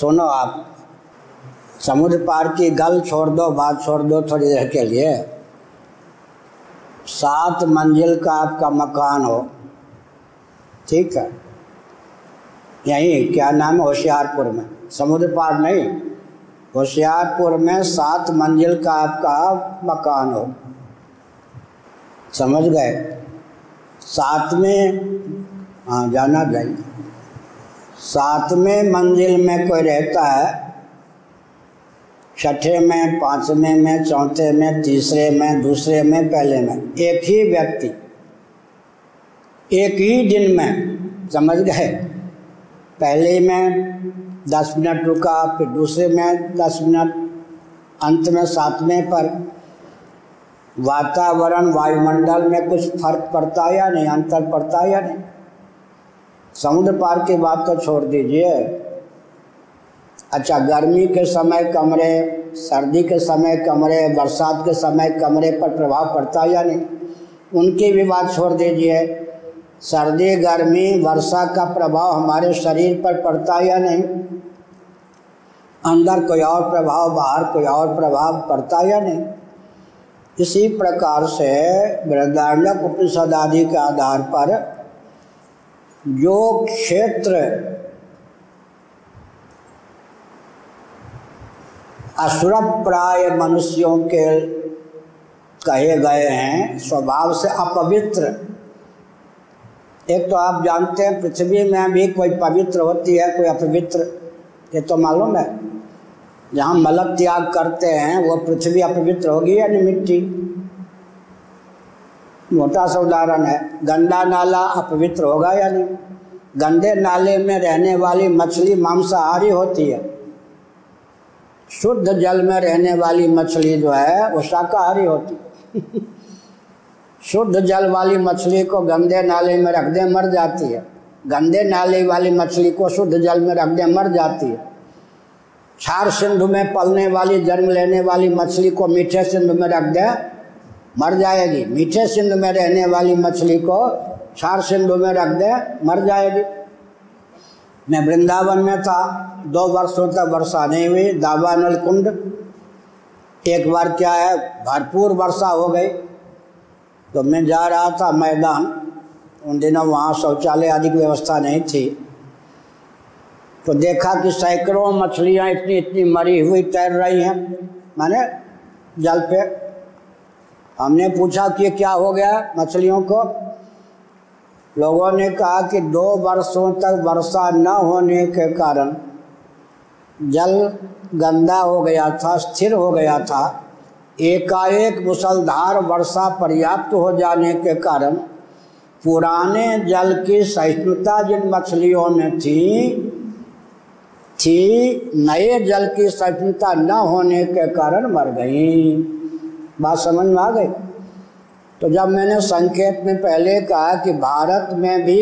सुनो आप, समुद्र पार की गल छोड़ दो, बात छोड़ दो थोड़ी देर के लिए। सात मंजिल का आपका मकान हो। ठीक है? यहीं, क्या नाम है? होशियारपुर में। समुद्र पार नहीं? होशियारपुर में सात मंजिल का आपका मकान हो। समझ गए? सात में हाँ जाना चाहिए। सातवें मंजिल में कोई रहता है? छठे में, पाँचवें में, चौथे में, तीसरे में, दूसरे में, पहले में? एक ही व्यक्ति। एक ही दिन में। समझ गए? पहले में दस मिनट रुका, फिर दूसरे में दस मिनट। अंत में सातवें पर। वातावरण, वायुमंडल में कुछ फ़र्क पड़ता है या नहीं? अंतर पड़ता है या नहीं? समुद्र पार की बात तो छोड़ दीजिए। अच्छा गर्मी के समय कमरे सर्दी के समय कमरे बरसात के समय कमरे पर प्रभाव पड़ता है या नहीं? उनकी भी बात छोड़ दीजिए। सर्दी, गर्मी, वर्षा का प्रभाव हमारे शरीर पर पड़ता है या नहीं? अंदर कोई और प्रभाव, बाहर कोई और प्रभाव पड़ता है या नहीं? इसी प्रकार से बृहदारण्यक उपनिषद आदि के आधार पर जो क्षेत्र असुर प्राय मनुष्यों के कहे गए हैं, स्वभाव से अपवित्र। एक तो आप जानते हैं, पृथ्वी में भी कोई पवित्र होती है, कोई अपवित्र। ये तो मालूम है। जहाँ मलक त्याग करते हैं, वो पृथ्वी अपवित्र होगी या नहीं मिट्टी? मोटा सा उदाहरण है। गंदा नाला अपवित्र होगा या नहीं? गंदे नाले में रहने वाली मछली मांसाहारी होती है। शुद्ध जल में रहने वाली मछली जो है, वो शाकाहारी होती है। शुद्ध जल वाली मछली को गंदे नाले में रख दे, मर जाती है। गंदे नाले वाली मछली को शुद्ध जल में रख दे, मर जाती है। क्षार सिंधु में पलने वाली, जन्म लेने वाली मछली को मीठे सिंधु में रख दे मर जाएगी। मीठे सिंधु में रहने वाली मछली को क्षार सिंधु में रख दे, मर जाएगी। मैं वृंदावन में था, दो वर्षों तक वर्षा नहीं हुई दावानल कुंड। एक बार क्या है, भरपूर वर्षा हो गई। तो मैं जा रहा था मैदान, उन दिनों वहाँ शौचालय आदि की व्यवस्था नहीं थी। तो देखा कि सैकड़ों मछलियाँ इतनी इतनी मरी हुई, तैर रही हैं, माने जल पे। हमने पूछा कि क्या हो गया मछलियों को? लोगों ने कहा कि दो वर्षों तक वर्षा न होने के कारण जल गंदा हो गया था, स्थिर हो गया था। एकाएक मुसलधार वर्षा पर्याप्त हो जाने के कारण पुराने जल की सहिष्णुता जिन मछलियों में थी थी, नए जल की सहिष्णुता न होने के कारण मर गई। बात समझ में आ गई? तो जब मैंने संकेत में पहले कहा कि भारत में भी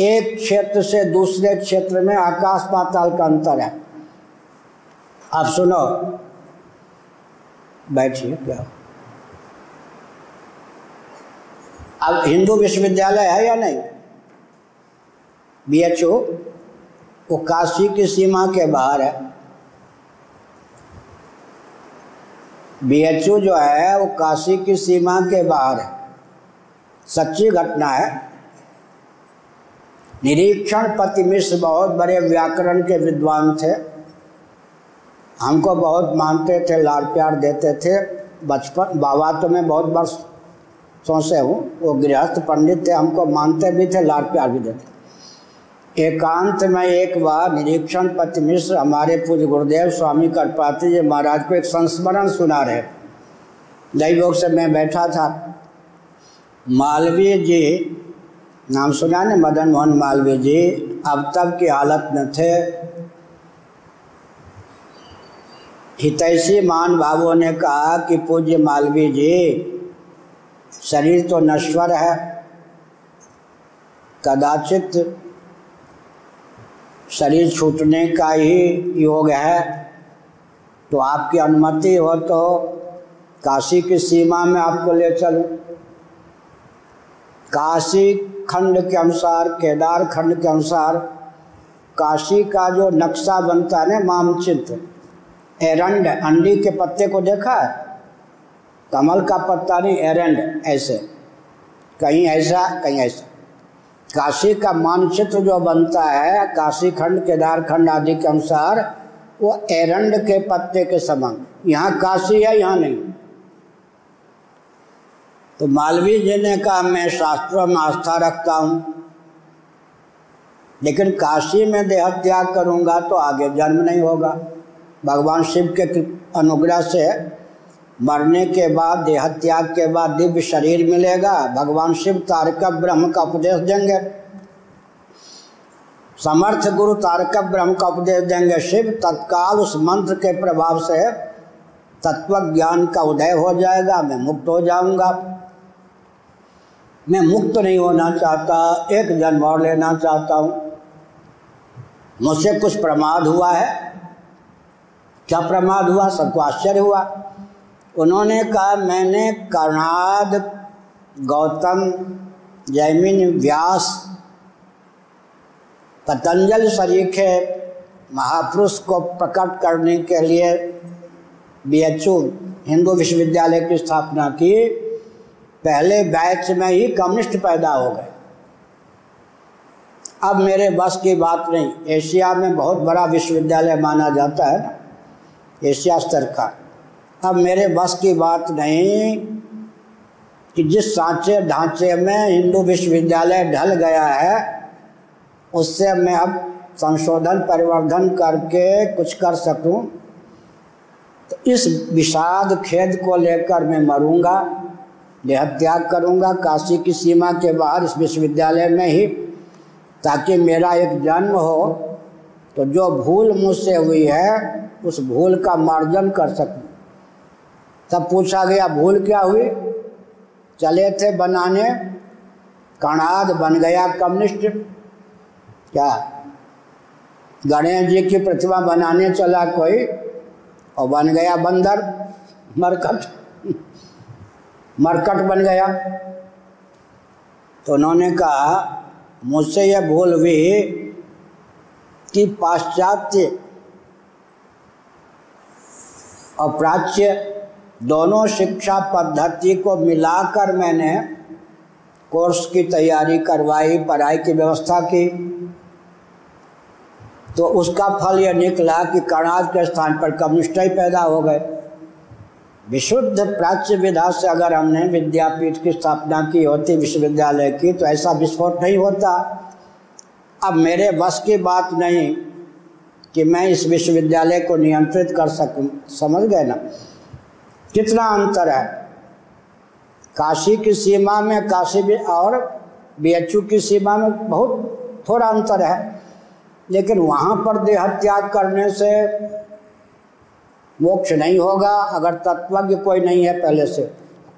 एक क्षेत्र से दूसरे क्षेत्र में आकाश पाताल का अंतर है, आप सुनो। बैठिए, क्या? अब हिंदू विश्वविद्यालय है या नहीं? बी एच ओ वो काशी की सीमा के बाहर है। बी एच ओ जो है, वो काशी की सीमा के बाहर है। सच्ची घटना है। निरीक्षण पति मिश्र बहुत बड़े व्याकरण के विद्वान थे। हमको बहुत मानते थे, लाड़ प्यार देते थे। बचपन, बाबा तो मैं बहुत वर्षों से हूँ। वो गृहस्थ पंडित थे, हमको मानते भी थे, लाड़ प्यार भी देते एकांत में एक बार निरीक्षण पति मिश्र हमारे पूज्य गुरुदेव स्वामी करपाती जी महाराज को एक संस्मरण सुना रहे। दैवोग से मैं बैठा था। मालवीय जी, नाम सुना ने मदन मोहन मालवीय जी, अब तब की हालत में थे। हितैषी मान भावों ने कहा कि पूज्य मालवीय जी, शरीर तो नश्वर है। कदाचित शरीर छूटने का ही योग है। तो आपकी अनुमति हो तो काशी की सीमा में आपको ले चलूँ। काशी खंड के अनुसार, केदार खंड के अनुसार काशी का जो नक्शा बनता है ना मानचित्र एरंड, अंडी के पत्ते को देखा है? कमल का पत्ता नहीं, एरंड, ऐसे। कहीं ऐसा कहीं ऐसा। काशी का मानचित्र जो बनता है, काशी खंड, केदार खंड आदि के अनुसार, वो एरंड के पत्ते के समान। यहाँ काशी है, यहाँ नहीं। तो मालवीय जी ने कहा, मैं शास्त्रों में आस्था रखता हूँ। लेकिन काशी में देह त्याग करूँगा तो आगे जन्म नहीं होगा। भगवान शिव के अनुग्रह से मरने के बाद देह त्याग के बाद दिव्य शरीर मिलेगा। भगवान शिव तारक ब्रह्म का उपदेश देंगे। समर्थ गुरु तारक ब्रह्म का उपदेश देंगे। शिव तत्काल उस मंत्र के प्रभाव से तत्व ज्ञान का उदय हो जाएगा। मैं मुक्त हो जाऊँगा। मैं मुक्त नहीं होना चाहता, एक जन्म और लेना चाहता हूँ। मुझसे कुछ प्रमाद हुआ है? क्या प्रमाद हुआ? सबको आश्चर्य हुआ। उन्होंने कहा, मैंने कर्णाद गौतम जैमिन व्यास पतंजल सरीखे महापुरुष को प्रकट करने के लिए बी हिंदू विश्वविद्यालय की स्थापना की। पहले बैच में ही कम्युनिस्ट पैदा हो गए। अब मेरे बस की बात नहीं, एशिया में बहुत बड़ा विश्वविद्यालय माना जाता है एशिया स्तर का। अब मेरे बस की बात नहीं कि जिस सांचे ढांचे में हिंदू विश्वविद्यालय ढल गया है, उससे मैं अब संशोधन परिवर्धन करके कुछ कर सकूँ। तो इस विषाद खेद को लेकर मैं मरूँगा, देह त्याग करूँगा काशी की सीमा के बाहर इस विश्वविद्यालय में ही, ताकि मेरा एक जन्म हो। तो जो भूल मुझसे हुई है, उस भूल का मार्जन कर सकूँ। तब पूछा गया, भूल क्या हुई? चले थे बनाने, कणाद बन गया कम्युनिस्ट। क्या? गणेश जी की प्रतिमा बनाने चला कोई और बन गया बंदर, मरकट। मरकट बन गया? तो उन्होंने कहा, मुझसे यह भूल हुई कि पाश्चात्य और प्राच्य दोनों शिक्षा पद्धति को मिलाकर मैंने कोर्स की तैयारी करवाई, पढ़ाई की व्यवस्था की। तो उसका फल यह निकला कि कर्णाज के स्थान पर कम्युनिस्ट ही पैदा हो गए। विशुद्ध प्राच्य विधा से अगर हमने विद्यापीठ की स्थापना की होती, विश्वविद्यालय की तो ऐसा विस्फोट नहीं होता। अब मेरे बस की बात नहीं कि मैं इस विश्वविद्यालय को नियंत्रित कर सकूँ, समझ गए ना? कितना अंतर है? काशी की सीमा में, काशी भी और बी की सीमा में बहुत थोड़ा अंतर है। लेकिन वहाँ पर देह त्याग करने से मोक्ष नहीं होगा, अगर तत्वज्ञ कोई नहीं है पहले से।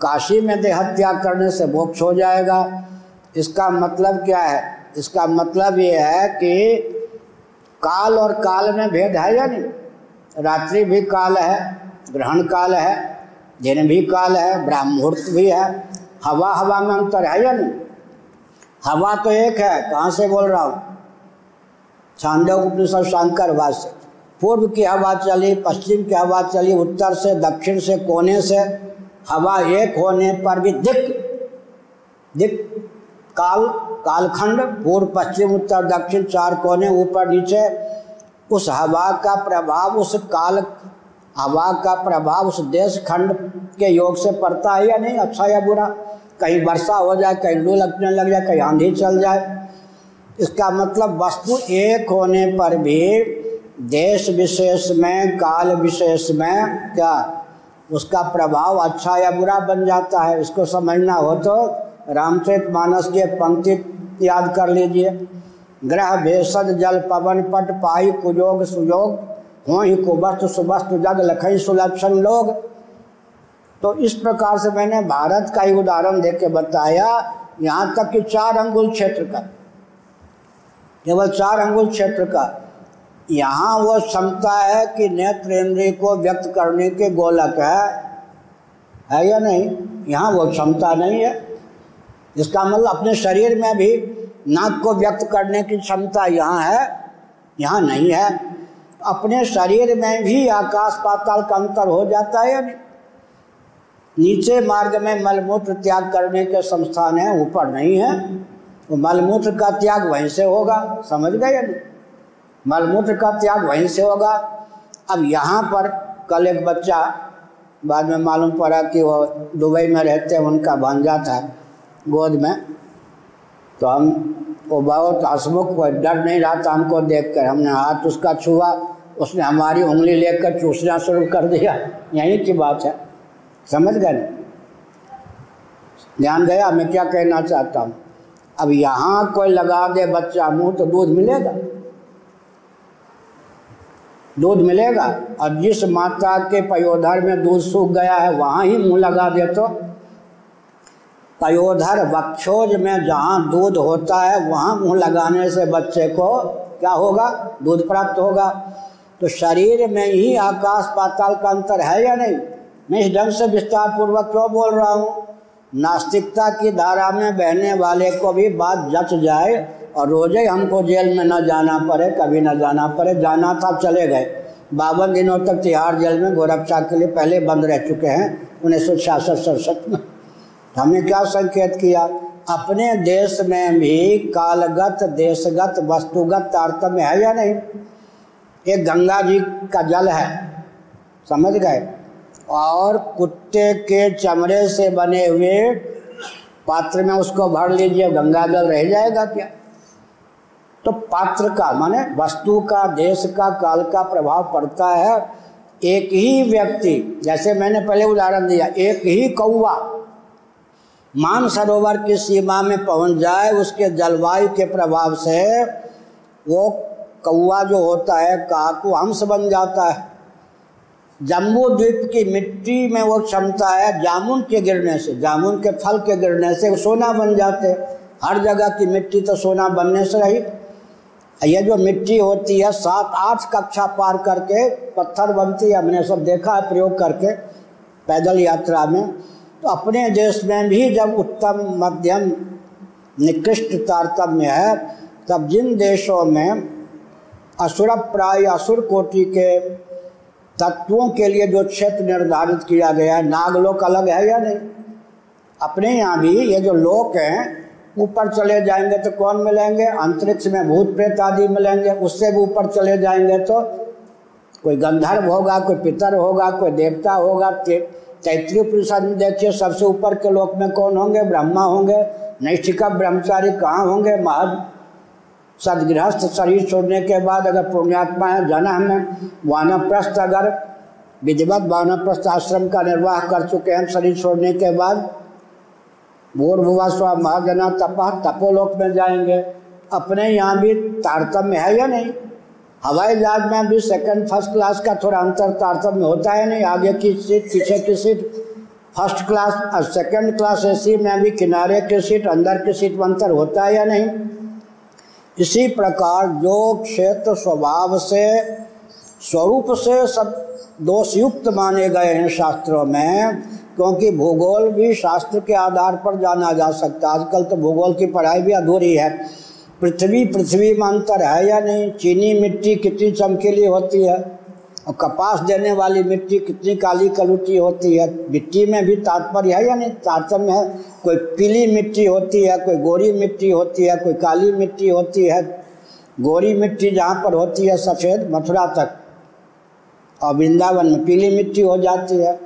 काशी में देह त्याग करने से मोक्ष हो जाएगा। इसका मतलब क्या है? इसका मतलब ये है कि काल और काल में भेद है या नहीं? रात्रि भी काल है, ग्रहण काल है दिन भी काल है ब्राह्मुहूर्त भी है, हवा हवा में अंतर है या नहीं? हवा तो एक है, कहाँ से बोल रहा हूँ? छांदव उपनिषद शंकर वास्य पूर्व की हवा चली, पश्चिम की हवा चली, उत्तर से, दक्षिण से, कोने से, हवा एक होने पर भी दिक दिक काल, कालखंड, पूर्व, पश्चिम, उत्तर, दक्षिण, चार कोने, ऊपर, नीचे, उस हवा का प्रभाव उस काल हवा का प्रभाव उस देश खंड के योग से पड़ता है या नहीं? अच्छा या बुरा? कहीं वर्षा हो जाए, कहीं लू लगने लग जाए, कहीं आंधी चल जाए। इसका मतलब वस्तु एक होने पर भी देश विशेष में, काल विशेष में क्या? उसका प्रभाव अच्छा या बुरा बन जाता है। इसको समझना हो तो रामचरित मानस की पंक्ति याद कर लीजिए। ग्रह, भेषज, जल, पवन, पट पाई कुजोग सुयोग हो ही कुबस्त सुबस्त जग लखई सुलक्षण लोग। तो इस प्रकार से मैंने भारत का ही उदाहरण दे के बताया, यहाँ तक कि चार अंगुल क्षेत्र का। केवल चार अंगुल क्षेत्र का। यहाँ वो क्षमता है कि नेत्रेंद्रिय को व्यक्त करने के गोलक है। है या नहीं? यहाँ वो क्षमता नहीं है। इसका मतलब अपने शरीर में भी नाक को व्यक्त करने की क्षमता यहाँ है, यहाँ नहीं है। अपने शरीर में भी आकाश पाताल का अंतर हो जाता है नहीं? नीचे मार्ग में मलमूत्र त्याग करने के संस्थान है, ऊपर नहीं है। तो मलमूत्र का त्याग वहीं से होगा, समझ गए नहीं? मलमूत्र का त्याग वहीं से होगा। अब यहाँ पर कल एक बच्चा, बाद में मालूम पड़ा कि वो दुबई में रहते हैं, उनका भांजा था गोद में। तो हम, वो बहुत हसमुख डर नहीं रहा था हमको देख कर हमने हाथ उसका छुआ उसने हमारी उंगली लेकर चूसना शुरू कर दिया। यही की बात है। समझ गए ध्यान गया? मैं क्या कहना चाहता हूँ? अब यहाँ कोई लगा दे बच्चा मुँह तो दूध मिलेगा। दूध मिलेगा? और जिस माता के पयोधर में दूध सूख गया है, वहाँ ही मुँह लगा दे तो। पयोधर वक्षोज में जहाँ दूध होता है, वहाँ मुँह लगाने से बच्चे को क्या होगा? दूध प्राप्त होगा। तो शरीर में ही आकाश पाताल का अंतर है या नहीं? मैं इस ढंग से विस्तार पूर्वक क्यों बोल रहा हूँ? नास्तिकता की धारा में बहने वाले को भी बात जच जाए और रोज़े हमको जेल में न जाना पड़े, कभी न जाना पड़े, जाना था, चले गए। बावन दिनों तक तिहाड़ जेल में गोरक्षा के लिए पहले बंद रह चुके हैं, उन्नीस सौ छियासठ सड़सठ में। हमने क्या संकेत किया? अपने देश में भी कालगत, देशगत, वस्तुगत तारतम्य है या नहीं? एक गंगा जी का जल है। समझ गए? और कुत्ते के चमड़े से बने हुए पात्र में उसको भर लीजिए, गंगा जल रह जाएगा क्या? तो पात्र का, माने वस्तु का, देश का, काल का प्रभाव पड़ता है। एक ही व्यक्ति, जैसे मैंने पहले उदाहरण दिया, एक ही कौवा मान सरोवर की सीमा में पहुँच जाए, उसके जलवायु के प्रभाव से वो कौवा जो होता है, काकू हंस बन जाता है। जम्बू द्वीप की मिट्टी में वो क्षमता है जामुन के गिरने से। जामुन के फल के गिरने से सोना बन जाते हर जगह की मिट्टी तो सोना बनने से रही। ये जो मिट्टी होती है, सात आठ कक्षा पार करके पत्थर बनती है, हमने सब देखा है प्रयोग करके पैदल यात्रा में। तो अपने देश में भी जब उत्तम, मध्यम निकृष्ट तारतम्य है, तब जिन देशों में असुर प्राय असुर कोटि के तत्वों के लिए जो क्षेत्र निर्धारित किया गया है, नागलोक अलग है या नहीं? अपने यहाँ भी ये जो लोक हैं, ऊपर चले जाएँगे तो कौन मिलेंगे? अंतरिक्ष में भूत प्रेत आदि मिलेंगे, उससे भी ऊपर चले जाएँगे तो कोई गंधर्व होगा, कोई पितर होगा, कोई देवता होगा तैतृय परिषद में देखिए, सबसे ऊपर के लोक में कौन होंगे? ब्रह्मा होंगे, नैष्ठिका ब्रह्मचारी कहाँ होंगे? महद सदगृहस्थ शरीर छोड़ने के बाद अगर पुण्यात्मा है जन्म में वानप्रस्थ अगर विधिवत वानप्रस्थ आश्रम का निर्वाह कर चुके हैं शरीर छोड़ने के बाद भूर्भुआ स्व महाजना तपा तपोलोक में जाएँगे। अपने यहाँ भी तारतम्य है या नहीं? हवाई जहाज़ में भी सेकंड फ़र्स्ट क्लास का थोड़ा अंतर तारतम्य होता है नहीं? आगे की सीट, पीछे की सीट फ़र्स्ट क्लास और सेकंड क्लास एसी में भी किनारे की सीट, अंदर की सीट में अंतर होता है या नहीं? इसी प्रकार जो क्षेत्र स्वभाव से, स्वरूप से सब दोषयुक्त माने गए हैं शास्त्रों में, क्योंकि भूगोल भी शास्त्र के आधार पर जाना जा सकता है। आजकल तो भूगोल की पढ़ाई भी अधूरी है। पृथ्वी पृथ्वी में अंतर है या नहीं? चीनी मिट्टी कितनी चमकीली होती है। और कपास देने वाली मिट्टी कितनी काली कलुटी होती है, मिट्टी में भी तात्पर्य है या नहीं? तारतम्य है। कोई पीली मिट्टी होती है, कोई गोरी मिट्टी होती है, कोई काली मिट्टी होती है। गोरी मिट्टी जहाँ पर होती है, सफ़ेद मथुरा तक। और वृंदावन में पीली मिट्टी हो जाती है।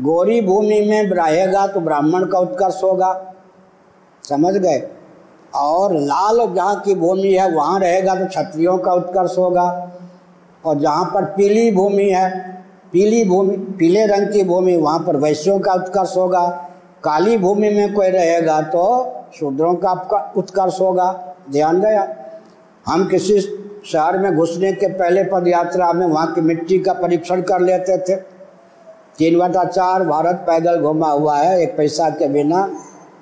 गोरी भूमि में रहेगा तो ब्राह्मण का उत्कर्ष होगा। समझ गए? और लाल जहाँ की भूमि है, वहाँ रहेगा तो क्षत्रियों का उत्कर्ष होगा। और जहाँ पर पीली भूमि है, पीली भूमि, पीले रंग की भूमि, वहाँ पर वैश्यों का उत्कर्ष होगा। काली भूमि में कोई रहेगा तो शूद्रों का आपका उत्कर्ष होगा। ध्यान गया? हम किसी शहर में घुसने के पहले पद यात्रा में वहाँ की मिट्टी का परीक्षण कर लेते थे। तीन बटा चार भारत पैदल घुमा हुआ है, एक पैसा के बिना,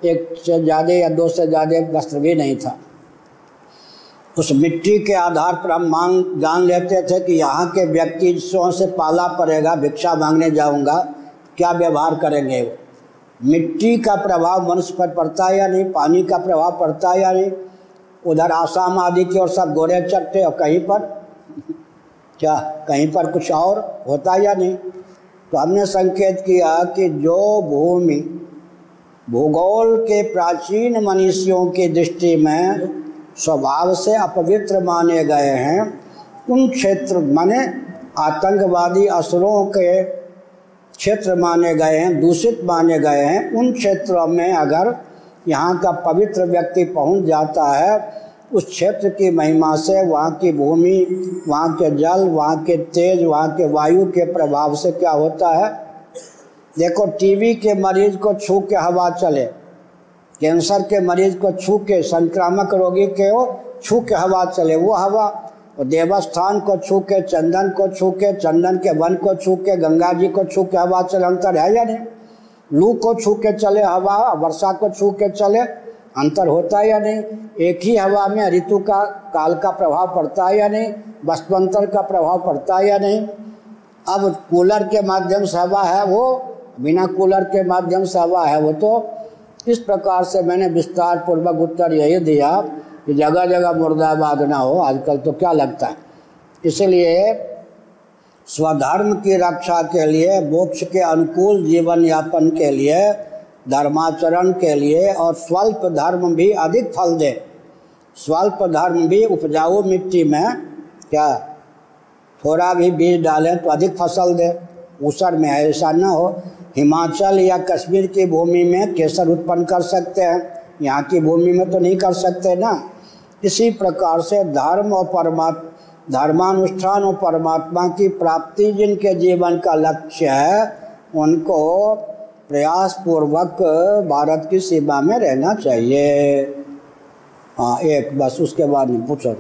एक से ज़्यादा या दो से ज़्यादा वस्त्र भी नहीं था। उस मिट्टी के आधार पर हम मांग, जान लेते थे कि यहाँ के व्यक्ति सौ से पाला पड़ेगा, भिक्षा मांगने जाऊँगा, क्या व्यवहार करेंगे वो? मिट्टी का प्रभाव मनुष्य पर पड़ता है या नहीं? पानी का प्रभाव पड़ता है या नहीं? उधर आसाम आदि की ओर सब गोरे चट्टे और कहीं पर? क्या कहीं पर कुछ और होता या नहीं? तो हमने संकेत किया कि जो भूमि भूगोल के प्राचीन मनुष्यों की दृष्टि में स्वभाव से अपवित्र माने गए हैं। उन क्षेत्र, माने आतंकवादी असुरों के क्षेत्र माने गए हैं, दूषित माने गए हैं। उन क्षेत्रों में अगर यहाँ का पवित्र व्यक्ति पहुँच जाता है, उस क्षेत्र की महिमा से वहाँ की भूमि, वहाँ के जल, वहाँ के तेज, वहाँ के वायु के प्रभाव से क्या होता है? देखो, टीवी के मरीज़ को छू के हवा चले। कैंसर के मरीज़ को छू के, संक्रामक रोगी के वो छू के हवा चले, वो हवा। और देवस्थान को छू के, चंदन को छू के, चंदन के वन को छू के, गंगा जी को छू के हवा चले, अंतर है या नहीं? लू को छू के चले, हवा, वर्षा को छू के चले, अंतर होता है या नहीं? एक ही हवा में ऋतु का काल का प्रभाव पड़ता है या नहीं? वस्तुअंतर का प्रभाव पड़ता है या नहीं? अब कूलर के माध्यम से हवा है वो, बिना कूलर के माध्यम से हवा है वो तो इस प्रकार से मैंने विस्तार पूर्वक उत्तर यही दिया कि जगह जगह मुर्दाबाद ना हो, आजकल तो क्या लगता है? इसलिए स्वधर्म की रक्षा के लिए, मोक्ष के अनुकूल जीवन यापन के लिए, धर्माचरण के लिए और स्वल्प धर्म भी अधिक फल दे। स्वल्प धर्म भी उपजाऊ मिट्टी में, क्या थोड़ा भी बीज डालें तो अधिक फ़सल दे। ऊसर में ऐसा न हो। हिमाचल या कश्मीर की भूमि में केसर उत्पन्न कर सकते हैं। यहाँ की भूमि में तो नहीं कर सकते ना। इसी प्रकार से धर्म और परमात्मा, धर्मानुष्ठान और परमात्मा की प्राप्ति जिनके जीवन का लक्ष्य है, उनको प्रयास पूर्वक भारत की सीमा में रहना चाहिए। हाँ एक बस उसके बाद नहीं पूछो।